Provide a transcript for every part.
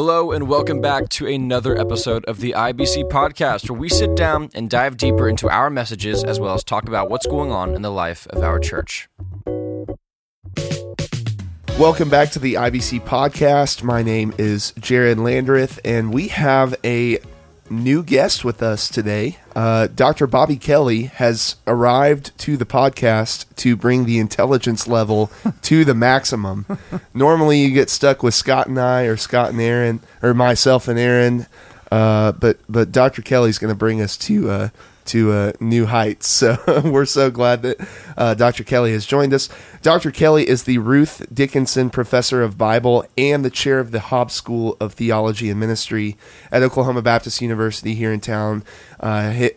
Hello, and welcome back to another episode of the IBC podcast, where we sit down and dive deeper into our messages as well as talk about what's going on in the life of our church. Welcome back to the IBC podcast. My name is Jared Landreth, and we have a new guest with us today. Uh, Dr. Bobby Kelly has arrived to the podcast to bring the intelligence level to the maximum. Normally, you get stuck with Scott and I, or Scott and Aaron, or myself and Aaron. Uh, but but Dr. Kelly's going to bring us to uh, to uh, new heights. So we're so glad that uh, Dr. Kelly has joined us. Dr. Kelly is the Ruth Dickinson Professor of Bible and the chair of the Hobbs School of Theology and Ministry at Oklahoma Baptist University here in town. Uh,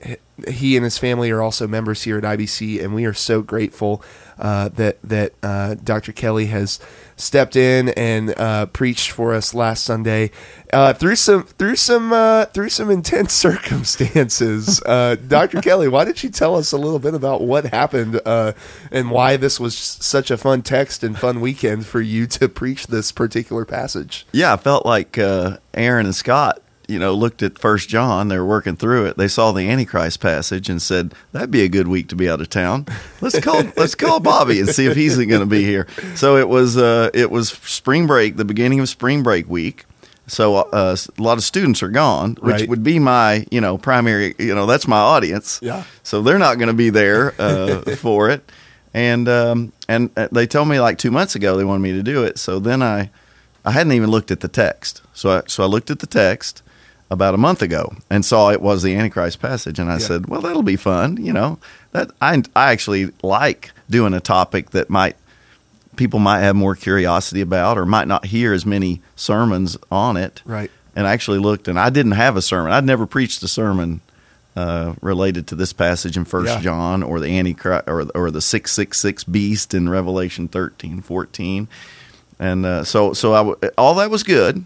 he, and his family are also members here at IBC, and we are so grateful uh, that that uh, Dr. Kelly has stepped in and uh, preached for us last Sunday uh, through some through some uh, through some intense circumstances. Uh, Dr. Kelly, why don't you tell us a little bit about what happened and why this was such a fun text and fun weekend for you to preach this particular passage? Yeah, I felt like Aaron and Scott you know, looked at First John. They were working through it. They saw the Antichrist passage and said, "That'd be a good week to be out of town. Let's call let's call Bobby and see if he's going to be here." So it was uh, it was spring break, the beginning of spring break week. So uh, a lot of students are gone, which Right. would be my you know primary you know that's my audience. Yeah. So they're not going to be there uh, for it, and um, and uh, they told me like two months ago they wanted me to do it. So then I I hadn't even looked at the text. So I, so I looked at the text about a month ago and saw it was the Antichrist passage, and I said, well, that'll be fun. You know that I I actually like doing a topic that might people might have more curiosity about or might not hear as many sermons on it. Right. And I actually looked, and I didn't have a sermon. I'd never preached a sermon uh, related to this passage in First Yeah. John or the Antichrist or or the six six six beast in Revelation 13, 14. and uh, so so I w- all that was good,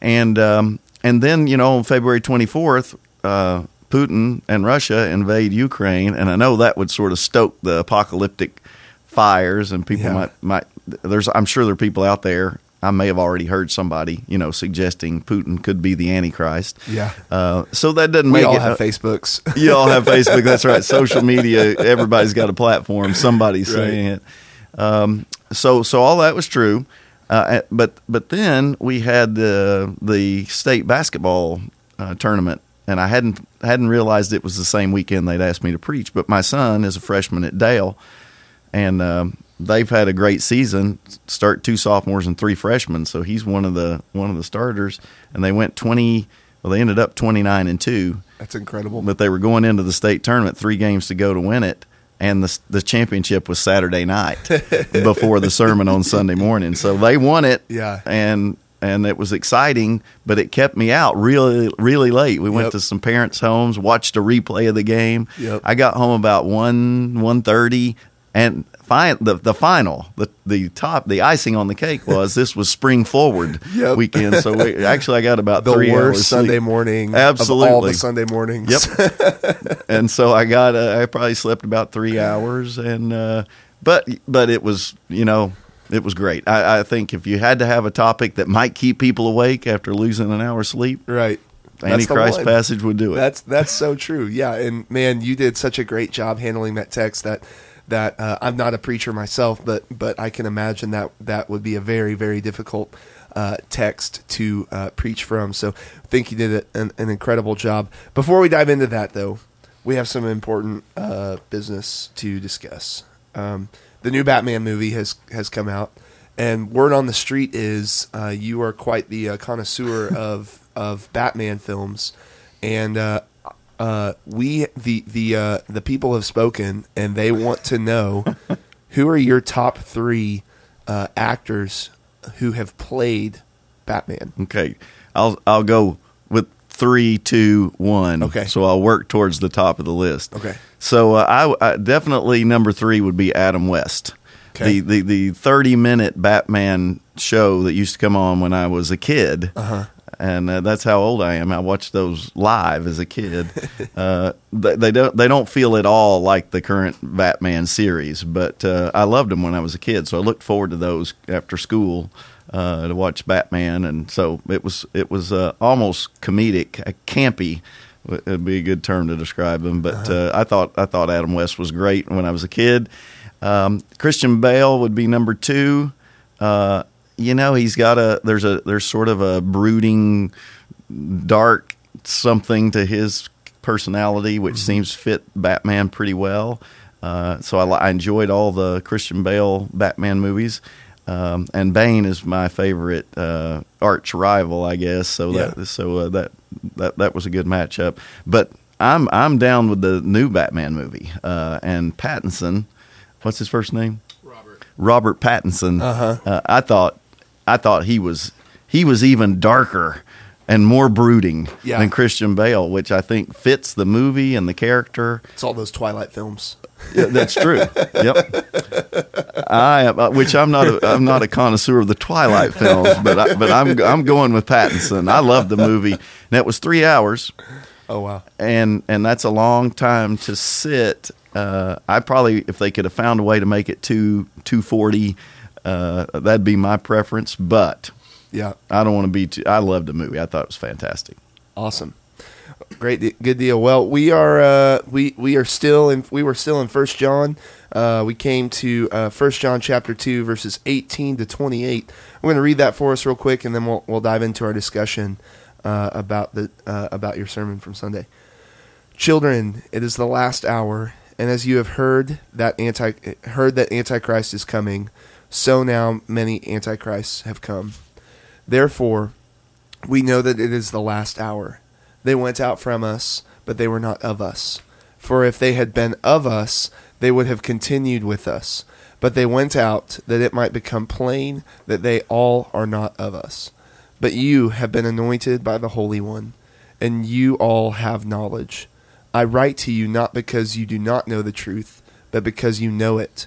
and um, and then you know on February twenty fourth. Uh, Putin and Russia invade Ukraine, and I know that would sort of stoke the apocalyptic fires, and people Yeah. might might. There's, I'm sure there are people out there. I may have already heard somebody, you know, suggesting Putin could be the Antichrist. Yeah. Uh, so that doesn't We make all it. have Facebooks. You all have Facebook. That's right. Social media. Everybody's got a platform. Somebody's Right. saying it. Um, so so all that was true. Uh, but but then we had the the state basketball uh, tournament, and I hadn't hadn't realized it was the same weekend they'd asked me to preach. But my son is a freshman at Dale, and um, they've had a great season. Start two sophomores and three freshmen, so he's one of the one of the starters. And they went twenty. Well, they ended up twenty nine and two That's incredible. but they were going into the state tournament three games to go to win it and the the championship was Saturday night before the sermon on Sunday morning so they won it Yeah. and and it was exciting but it kept me out really really late we went Yep. to some parents homes watched a replay of the game Yep. I got home about 1 1:30 and fi- the the final the the top the icing on the cake was this was spring forward Yep. weekend so we, actually I got about the 3 hours worst. Sunday morning Absolutely. all the Sunday mornings. Yep. and so I got uh, I probably slept about three hours, and uh, but but it was you know it was great. I, I think if you had to have a topic that might keep people awake after losing an hour's sleep, right. Antichrist passage would do it. That's that's so true. Yeah, and man, you did such a great job handling that text that that uh, I'm not a preacher myself, but but I can imagine that that would be a very very difficult uh, text to uh, preach from. So I think you did an, an incredible job. Before we dive into that, though, we have some important uh, business to discuss. Um, the new Batman movie has has come out, and word on the street is uh, you are quite the uh, connoisseur of of Batman films, and uh, we the the uh, the people have spoken, and they want to know who are your top three uh, actors who have played Batman. okay. I'll I'll go with three, two, one. Okay. So I'll work towards the top of the list. Okay. So uh, I, I definitely number three would be Adam West. Okay. The, the the thirty minute Batman show that used to come on when I was a kid. Uh-huh. And uh, that's how old I am. I watched those live as a kid. uh, they, they, don't they don't feel at all like the current Batman series, but uh, I loved them when I was a kid. So I looked forward to those after school uh, to watch Batman, and so it was it was uh, almost comedic, uh, campy. Would be a good term to describe them, but uh, I thought I thought Adam West was great when I was a kid. Um, Christian Bale would be number two. Uh, you know, he's got a there's a there's sort of a brooding, dark something to his personality, which seems fit Batman pretty well. Uh, so I, I enjoyed all the Christian Bale Batman movies. Um, and Bane is my favorite uh, arch rival, I guess. So that so uh, that that that was a good matchup. But I'm I'm down with the new Batman movie uh, and Pattinson. What's his first name? Robert. Robert Pattinson. Uh-huh. Uh, I thought I thought he was he was even darker and more brooding Yeah. than Christian Bale, which I think fits the movie and the character. It's all those Twilight films. Yeah, that's true. yep. I am, uh, which I'm not. A, I'm not a connoisseur of the Twilight films, but I, but I'm I'm going with Pattinson. I love the movie. And it was three hours, Oh wow. and and that's a long time to sit. Uh, I probably, if they could have found a way to make it two two forty, uh, that'd be my preference. But Yeah. I don't want to be too. I loved the movie. I thought it was fantastic. Awesome. Great, good deal. Well, we are uh, we we are still in we were still in First John. Uh, we came to uh, First John chapter two verses eighteen to twenty eight. I'm going to read that for us real quick, and then we'll we'll dive into our discussion uh, about the uh, about your sermon from Sunday. Children, it is the last hour, and as you have heard that anti heard that Antichrist is coming, so now many antichrists have come. Therefore, we know that it is the last hour. They went out from us, but they were not of us. For if they had been of us, they would have continued with us. But they went out, that it might become plain that they all are not of us. But you have been anointed by the Holy One, and you all have knowledge. I write to you not because you do not know the truth, but because you know it,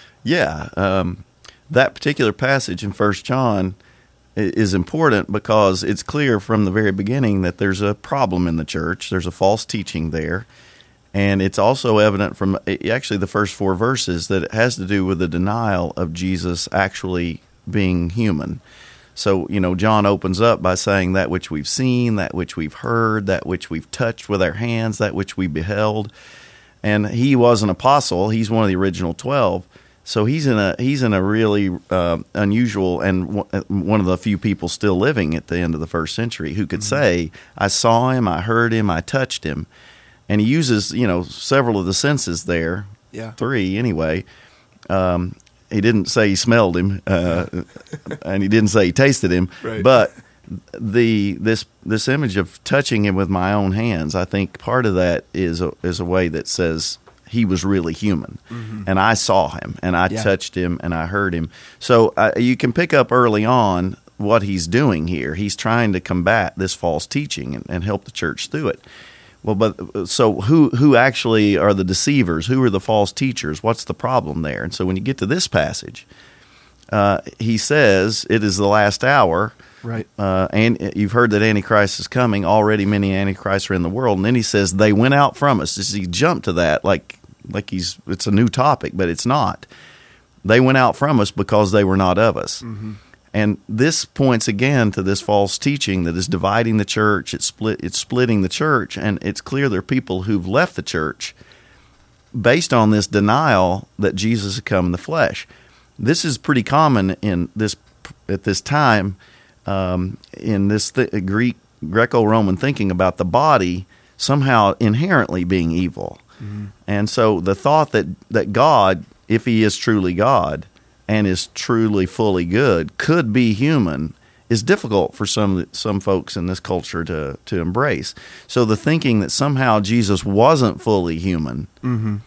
Yeah, um, that particular passage in First John is important because it's clear from the very beginning that there's a problem in the church. There's a false teaching there, and it's also evident from actually the first four verses that it has to do with the denial of Jesus actually being human. So, you know, John opens up by saying that which we've seen, that which we've heard, that which we've touched with our hands, that which we beheld and he was an apostle. He's one of the original twelve. So he's in a he's in a really uh, unusual and w- one of the few people still living at the end of the first century who could say, "I saw him, I heard him, I touched him," and he uses you know several of the senses there, Yeah. three anyway. Um, he didn't say he smelled him, uh, and he didn't say he tasted him, Right. but the this this image of touching him with my own hands, I think part of that is a, is a way that says he was really human, and I saw him, and I Yeah. touched him, and I heard him. So uh, you can pick up early on what he's doing here. He's trying to combat this false teaching and, and help the church through it. Well, but so who who actually are the deceivers? Who are the false teachers? What's the problem there? And so when you get to this passage, uh, he says it is the last hour. Right. Uh, and you've heard that Antichrist is coming. Already, many Antichrists are in the world. And then he says they went out from us. Just he jumped to that like like he's it's a new topic, but it's not. They went out from us because they were not of us. And this points again to this false teaching that is dividing the church. It's split. It's splitting the church, and it's clear there are people who've left the church based on this denial that Jesus had come in the flesh. This is pretty common in this at this time um, in this th- Greek Greco-Roman thinking about the body somehow inherently being evil, mm-hmm. and so the thought that that God, if He is truly God and is truly fully good, could be human is difficult for some some folks in this culture to to embrace. So the thinking that somehow Jesus wasn't fully human mm-hmm.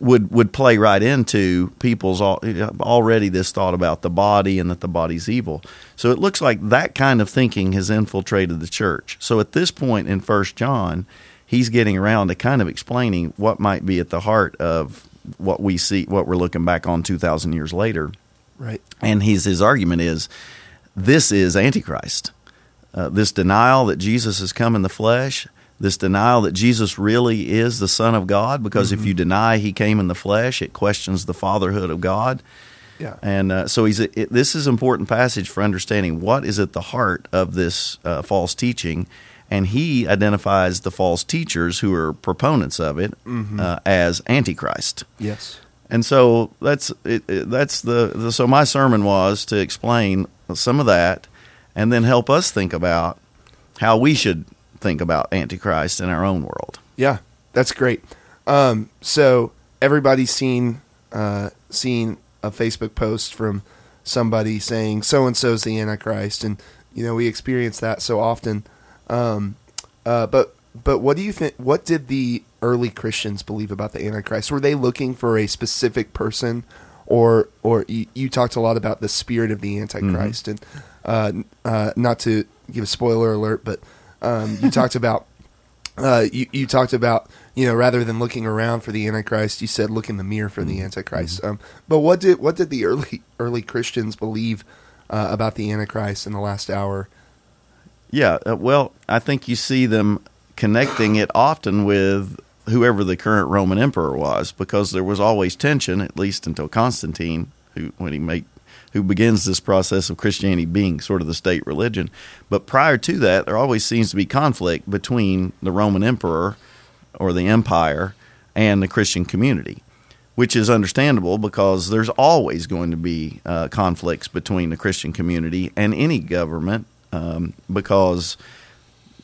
would would play right into people's already this thought about the body and that the body's evil. So it looks like that kind of thinking has infiltrated the church. So at this point in First John, he's getting around to kind of explaining what might be at the heart of what we see, what we're looking back on two thousand years later. Right. And his his argument is this is Antichrist. Uh, this denial that Jesus has come in the flesh, this denial that Jesus really is the Son of God, because mm-hmm. if you deny he came in the flesh, it questions the fatherhood of God. Yeah. And uh, so he's it, this is important passage for understanding what is at the heart of this uh, false teaching, and he identifies the false teachers who are proponents of it mm-hmm. uh, as Antichrist. Yes. And so that's it, it, that's the, the so my sermon was to explain some of that, and then help us think about how we should think about Antichrist in our own world. Yeah, that's great. Um, so everybody's seen uh, seen a Facebook post from somebody saying so and so's the Antichrist, and you know we experience that so often. Um, uh, but but what do you think? What did the early Christians believe about the Antichrist? Were they looking for a specific person, or or you, you talked a lot about the spirit of the Antichrist, mm-hmm. and uh, uh, not to give a spoiler alert, but um, you talked about uh, you you talked about you know rather than looking around for the Antichrist, you said look in the mirror for the mm-hmm. Antichrist. Mm-hmm. Um, but what did what did the early early Christians believe uh, about the Antichrist in the last hour? Yeah, uh, well, I think you see them connecting it often with whoever the current Roman emperor was, because there was always tension, at least until Constantine, who when he make who begins this process of Christianity being sort of the state religion. But prior to that, there always seems to be conflict between the Roman emperor or the empire and the Christian community, which is understandable because there's always going to be uh, conflicts between the Christian community and any government um, because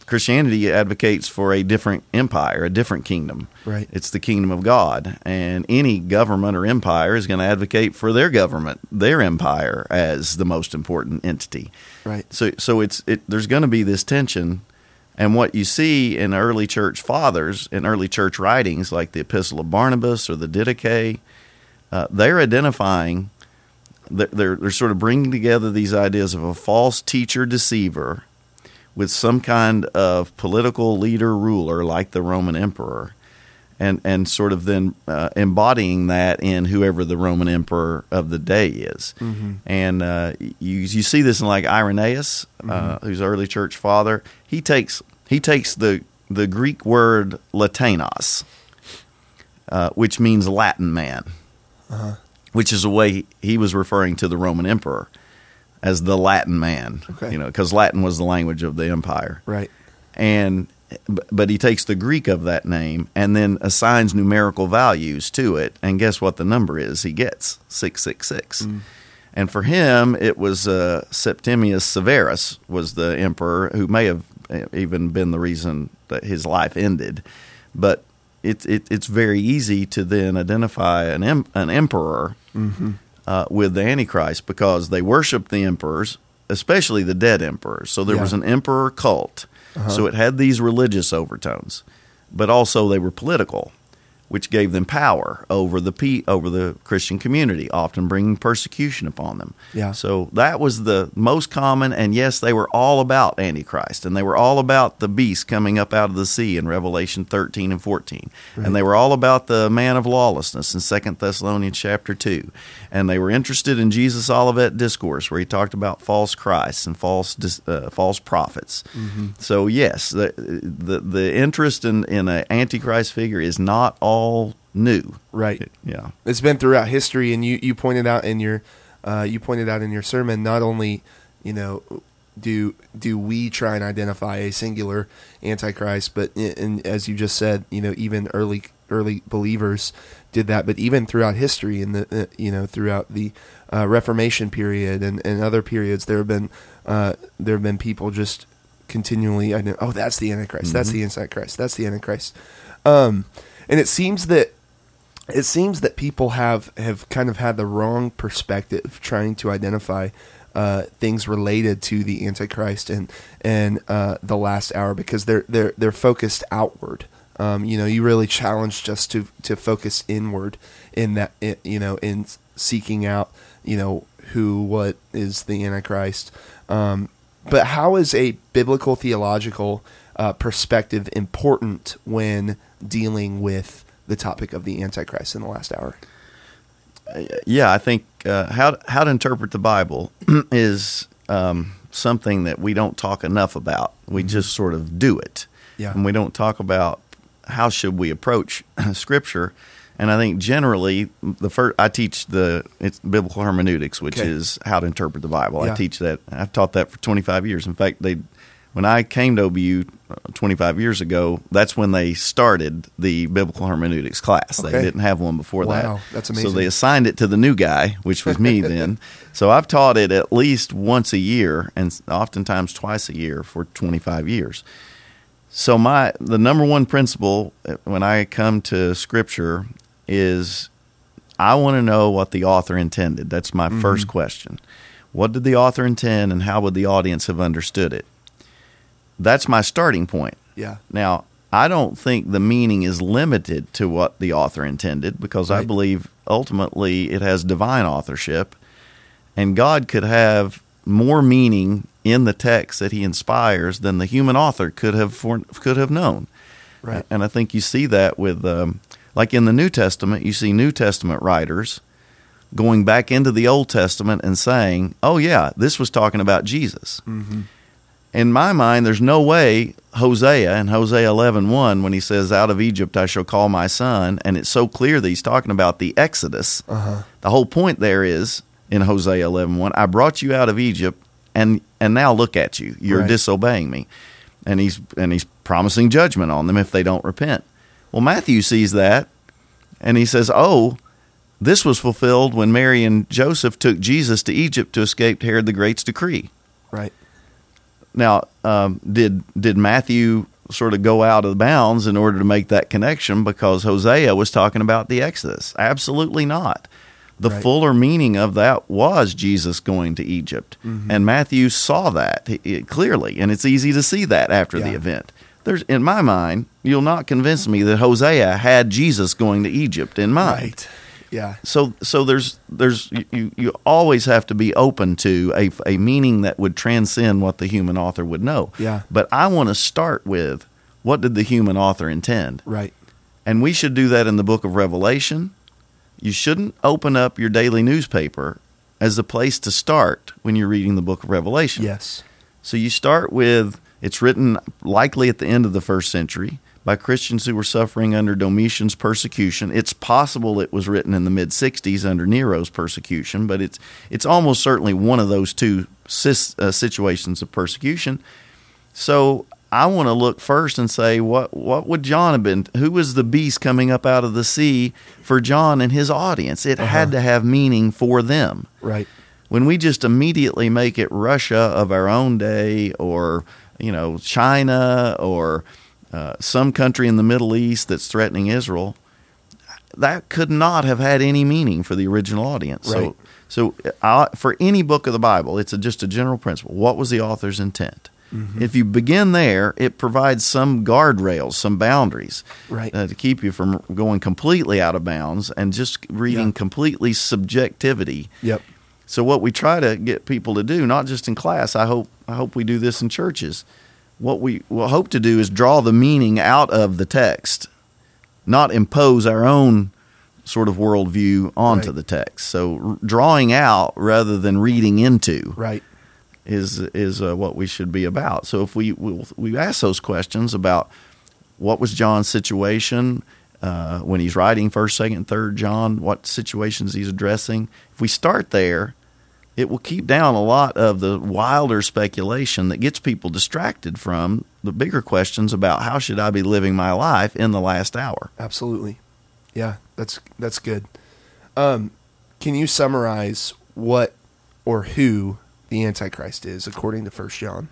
Christianity advocates for a different empire, a different kingdom. Right. It's the kingdom of God, and any government or empire is going to advocate for their government, their empire as the most important entity. Right. So so it's it there's going to be this tension and what you see in early church fathers, in early church writings like the Epistle of Barnabas or the Didache, uh, they're identifying, they're, they're sort of bringing together these ideas of a false teacher deceiver with some kind of political leader ruler like the Roman emperor, and and sort of then uh, embodying that in whoever the Roman emperor of the day is. Mm-hmm. And uh, you you see this in like Irenaeus, uh, mm-hmm. who's early church father. He takes he takes the the Greek word Lateinos, uh, which means Latin man, uh-huh. Which is a way he was referring to the Roman emperor as the Latin man. Okay. You know, because Latin was the language of the empire. Right. And but he takes the Greek of that name and then assigns numerical values to it. And guess what the number is? He gets six six six. Mm. And for him, it was uh, Septimius Severus was the emperor who may have uh, even been the reason that his life ended. But it, it, it's very easy to then identify an, em, an emperor mm-hmm uh, with the Antichrist because they worshiped the emperors, especially the dead emperors. So there yeah. was an emperor cult. Uh-huh. So it had these religious overtones, but also they were political which gave them power over the over the Christian community, often bringing persecution upon them. Yeah. So that was the most common, and yes, they were all about Antichrist, and they were all about the beast coming up out of the sea in Revelation thirteen and fourteen, right. and they were all about the man of lawlessness in Second Thessalonians chapter two, and they were interested in Jesus' Olivet discourse where he talked about false Christs and false uh, false prophets. Mm-hmm. So yes, the, the the interest in in an Antichrist figure is not all all new. Right. Yeah. It's been throughout history, and you, you pointed out in your uh, you pointed out in your sermon not only you know, do do we try and identify a singular antichrist? But and as you just said, you know, even early early believers did that. But even throughout history, and the uh, you know throughout the uh, Reformation period and, and other periods, there have been uh, there have been people just continually. I know, oh, that's the Antichrist. Mm-hmm. That's the Antichrist. That's the Antichrist. Um, and it seems that it seems that people have have kind of had the wrong perspective trying to identify uh, things related to the Antichrist and and uh, the last hour because they're they're they're focused outward. Um, you know, you really challenge just to to focus inward in that you know in seeking out you know who what is the Antichrist. Um, but how is a biblical theological uh, perspective important when dealing with the topic of the Antichrist in the last hour? Yeah, I think uh, how how to interpret the Bible is um, something that we don't talk enough about. We mm-hmm. just sort of do it, yeah. and we don't talk about how should we approach Scripture. And I think generally, the first I teach the it's biblical hermeneutics, which okay. is how to interpret the Bible. Yeah. I teach that. I've taught that for 25 years. In fact, they when I came to OBU uh, 25 years ago, that's when they started the biblical hermeneutics class. Okay. They didn't have one before wow, that. That's amazing. So they assigned it to the new guy, which was me then. So I've taught it at least once a year and oftentimes twice a year for 25 years. So my the number one principle uh, when I come to scripture is I want to know what the author intended. That's my mm-hmm. first question. What did the author intend and how would the audience have understood it? That's my starting point. Yeah. Now, I don't think the meaning is limited to what the author intended because right. I believe ultimately it has divine authorship and God could have more meaning in the text that he inspires than the human author could have for, could have known. Right. And I think you see that with um, like in the New Testament, you see New Testament writers going back into the Old Testament and saying, "Oh yeah, this was talking about Jesus." hmm in my mind, there's no way Hosea in Hosea 11 1, when he says, Out of Egypt I shall call my son, and it's so clear that he's talking about the Exodus. Uh-huh. The whole point there is in Hosea 11 1, I brought you out of Egypt, and, and now look at you. You're right. disobeying me. And he's, and he's promising judgment on them if they don't repent. Well, Matthew sees that, and he says, Oh, this was fulfilled when Mary and Joseph took Jesus to Egypt to escape Herod the Great's decree. Right. Now, um, did did Matthew sort of go out of bounds in order to make that connection because Hosea was talking about the Exodus? Absolutely not. The right. fuller meaning of that was Jesus going to Egypt, mm-hmm. and Matthew saw that clearly, and it's easy to see that after yeah. the event. There's, in my mind, you'll not convince me that Hosea had Jesus going to Egypt in mind. Right. Yeah. So so there's there's you you always have to be open to a a meaning that would transcend what the human author would know. Yeah. But I want to start with what did the human author intend? Right. And we should do that in the book of Revelation. You shouldn't open up your daily newspaper as a place to start when you're reading the book of Revelation. Yes. So you start with it's written likely at the end of the first century by Christians who were suffering under Domitian's persecution. It's possible it was written in the mid 60s under Nero's persecution, but it's it's almost certainly one of those two uh, situations of persecution. So I want to look first and say what what would John have been? Who was the beast coming up out of the sea for John and his audience? It uh-huh. had to have meaning for them. Right. When we just immediately make it Russia of our own day or you know China or uh, some country in the Middle East that's threatening Israel, that could not have had any meaning for the original audience. Right. So, so uh, for any book of the Bible, it's a, just a general principle. What was the author's intent? Mm-hmm. If you begin there, it provides some guardrails, some boundaries right. uh, to keep you from going completely out of bounds and just reading yeah. completely subjectivity. Yep. So what we try to get people to do, not just in class, I hope I hope we do this in churches, what we will hope to do is draw the meaning out of the text, not impose our own sort of worldview onto right. the text. So r- drawing out rather than reading into, right, is is uh, what we should be about. So if we we, we ask those questions about what was John's situation uh, when he's writing First, Second, Third John, what situations he's addressing. If we start there, it will keep down a lot of the wilder speculation that gets people distracted from the bigger questions about how should I be living my life in the last hour. Absolutely. Yeah, that's that's good. Um, can you summarize what or who the Antichrist is according to First John?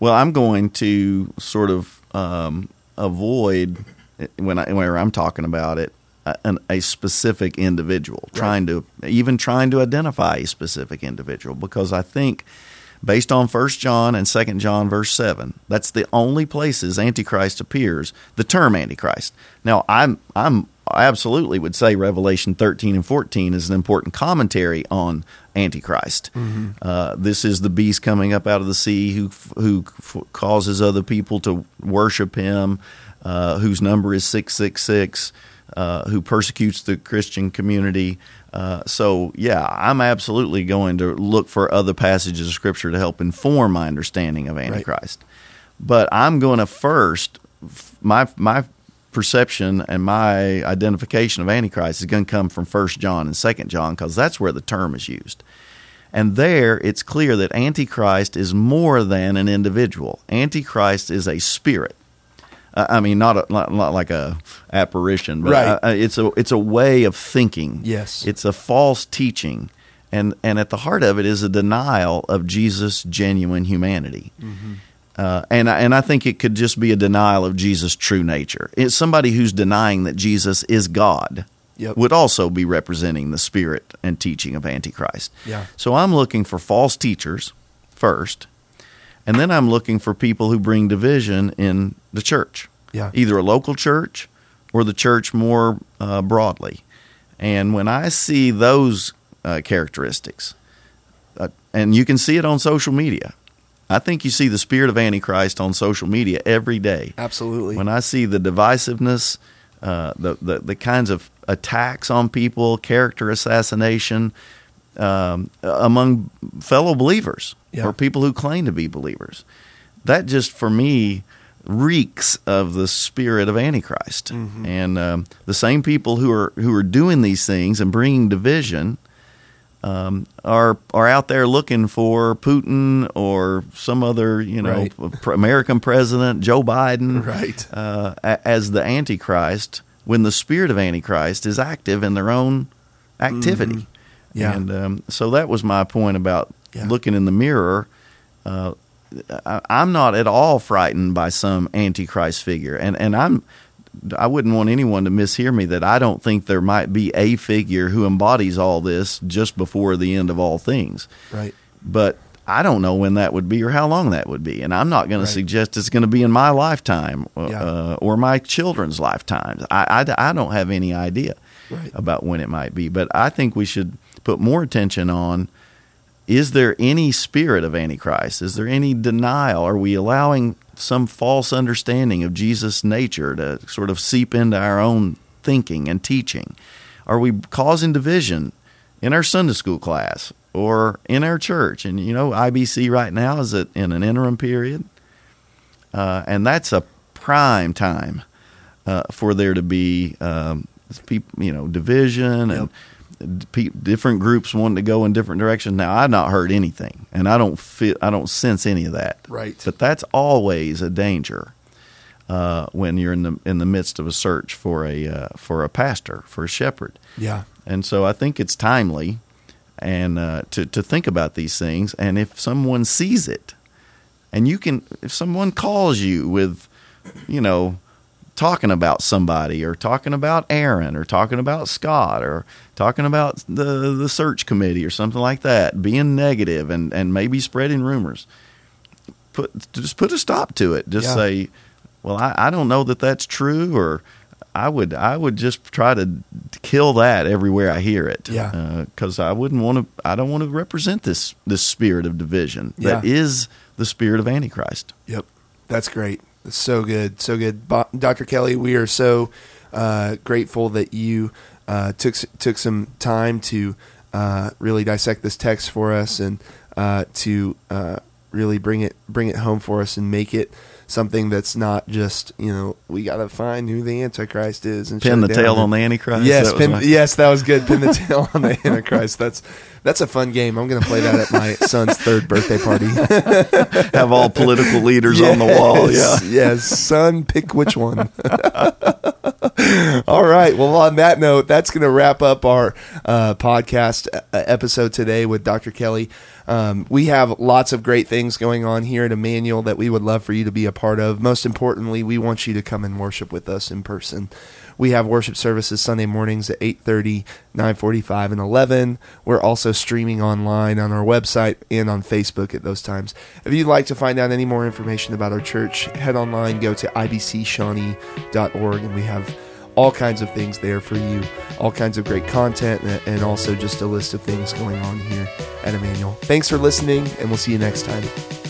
Well, I'm going to sort of um, avoid when I whenever I'm talking about it a, an, a specific individual, Right. trying to even trying to identify a specific individual, because I think based on First John and Second John verse seven, that's the only places Antichrist appears. The term Antichrist. Now, I'm I'm I absolutely would say Revelation 13 and 14 is an important commentary on Antichrist. Uh, this is the beast coming up out of the sea who who f- causes other people to worship him, uh, whose number is 666, uh, who persecutes the Christian community. Uh, so, yeah, I'm absolutely going to look for other passages of Scripture to help inform my understanding of Antichrist. But I'm going to first my my perception and my identification of Antichrist is going to come from First John and Second John because that's where the term is used. And there, it's clear that Antichrist is more than an individual. Antichrist is a spirit. I mean, not, a, not, not like a apparition, but Right. uh, it's a it's a way of thinking. Yes. it's a false teaching, and and at the heart of it is a denial of Jesus' genuine humanity. Uh, and I, and I think it could just be a denial of Jesus' true nature. It's somebody who's denying that Jesus is God. Yep. Would also be representing the spirit and teaching of Antichrist. Yeah. So I'm looking for false teachers first, and then I'm looking for people who bring division in the church. Yeah. Either a local church or the church more uh, broadly. And when I see those uh, characteristics, uh, and you can see it on social media, I think you see the spirit of Antichrist on social media every day. Absolutely. When I see the divisiveness, uh, the, the the kinds of attacks on people, character assassination um, among fellow believers Yeah. or people who claim to be believers, that just for me reeks of the spirit of Antichrist. And um, the same people who are who are doing these things and bringing division um, are are out there looking for Putin or some other you know Right. American president Joe Biden Right. uh, as the Antichrist when the spirit of Antichrist is active in their own activity. Mm-hmm. Yeah. And um, so that was my point about Yeah. looking in the mirror. Uh, I, I'm not at all frightened by some Antichrist figure, and and I'm. I wouldn't want anyone to mishear me that I don't think there might be a figure who embodies all this just before the end of all things Right. but I don't know when that would be or how long that would be, and I'm not going Right. to suggest it's going to be in my lifetime uh, Yeah. uh, or my children's lifetimes. I, I, I don't have any idea Right. about when it might be, but I think we should put more attention on: is there any spirit of Antichrist? Is there any denial? Are we allowing some false understanding of Jesus' nature to sort of seep into our own thinking and teaching? Are we causing division in our Sunday school class or in our church? And you know, IBC right now is in an interim period, uh, and that's a prime time uh, for there to be um, you know division and pe- different groups wanting to go in different directions. Now, I've not heard anything, and I don't feel I don't sense any of that. Right. But that's always a danger uh, when you're in the in the midst of a search for a uh, for a pastor for a shepherd. Yeah. And so I think it's timely and uh, to to think about these things. And if someone sees it, and you can, if someone calls you with, you know, talking about somebody or talking about Aaron or talking about Scott or talking about the the search committee or something like that, being negative and and maybe spreading rumors, put just put a stop to it. Just Yeah. say, well, I, I don't know that that's true or. I would I would just try to kill that everywhere I hear it. Yeah. Uh, because I wouldn't want to. I don't want to represent this this spirit of division that Yeah. is the spirit of Antichrist. Yep. That's great. So good. So good. Bo- Dr. Kelly, we are so uh, grateful that you uh, took took some time to uh, really dissect this text for us and uh, to uh, really bring it bring it home for us and make it something that's not just you know we got to find who the Antichrist is and Pin the tail on the Antichrist. Yes, That was pin, my- yes, that was good. Pin the tail on the Antichrist. That's that's a fun game. I'm going to play that at my son's third birthday party. have all political leaders on the wall. Yeah. Yes, yes, son, pick which one. All right. Well, on that note, that's going to wrap up our uh, podcast uh, episode today with Dr. Kelly. Um, we have lots of great things going on here at Immanuel that we would love for you to be a part of. Most importantly, we want you to come and worship with us in person. We have worship services Sunday mornings at 8:30, 9:45 and 11. We're also streaming online on our website and on Facebook at those times. If you'd like to find out any more information about our church, head online, go to ibcshawnee.org and we have all kinds of things there for you, all kinds of great content and also just a list of things going on here at Immanuel. Thanks for listening and we'll see you next time.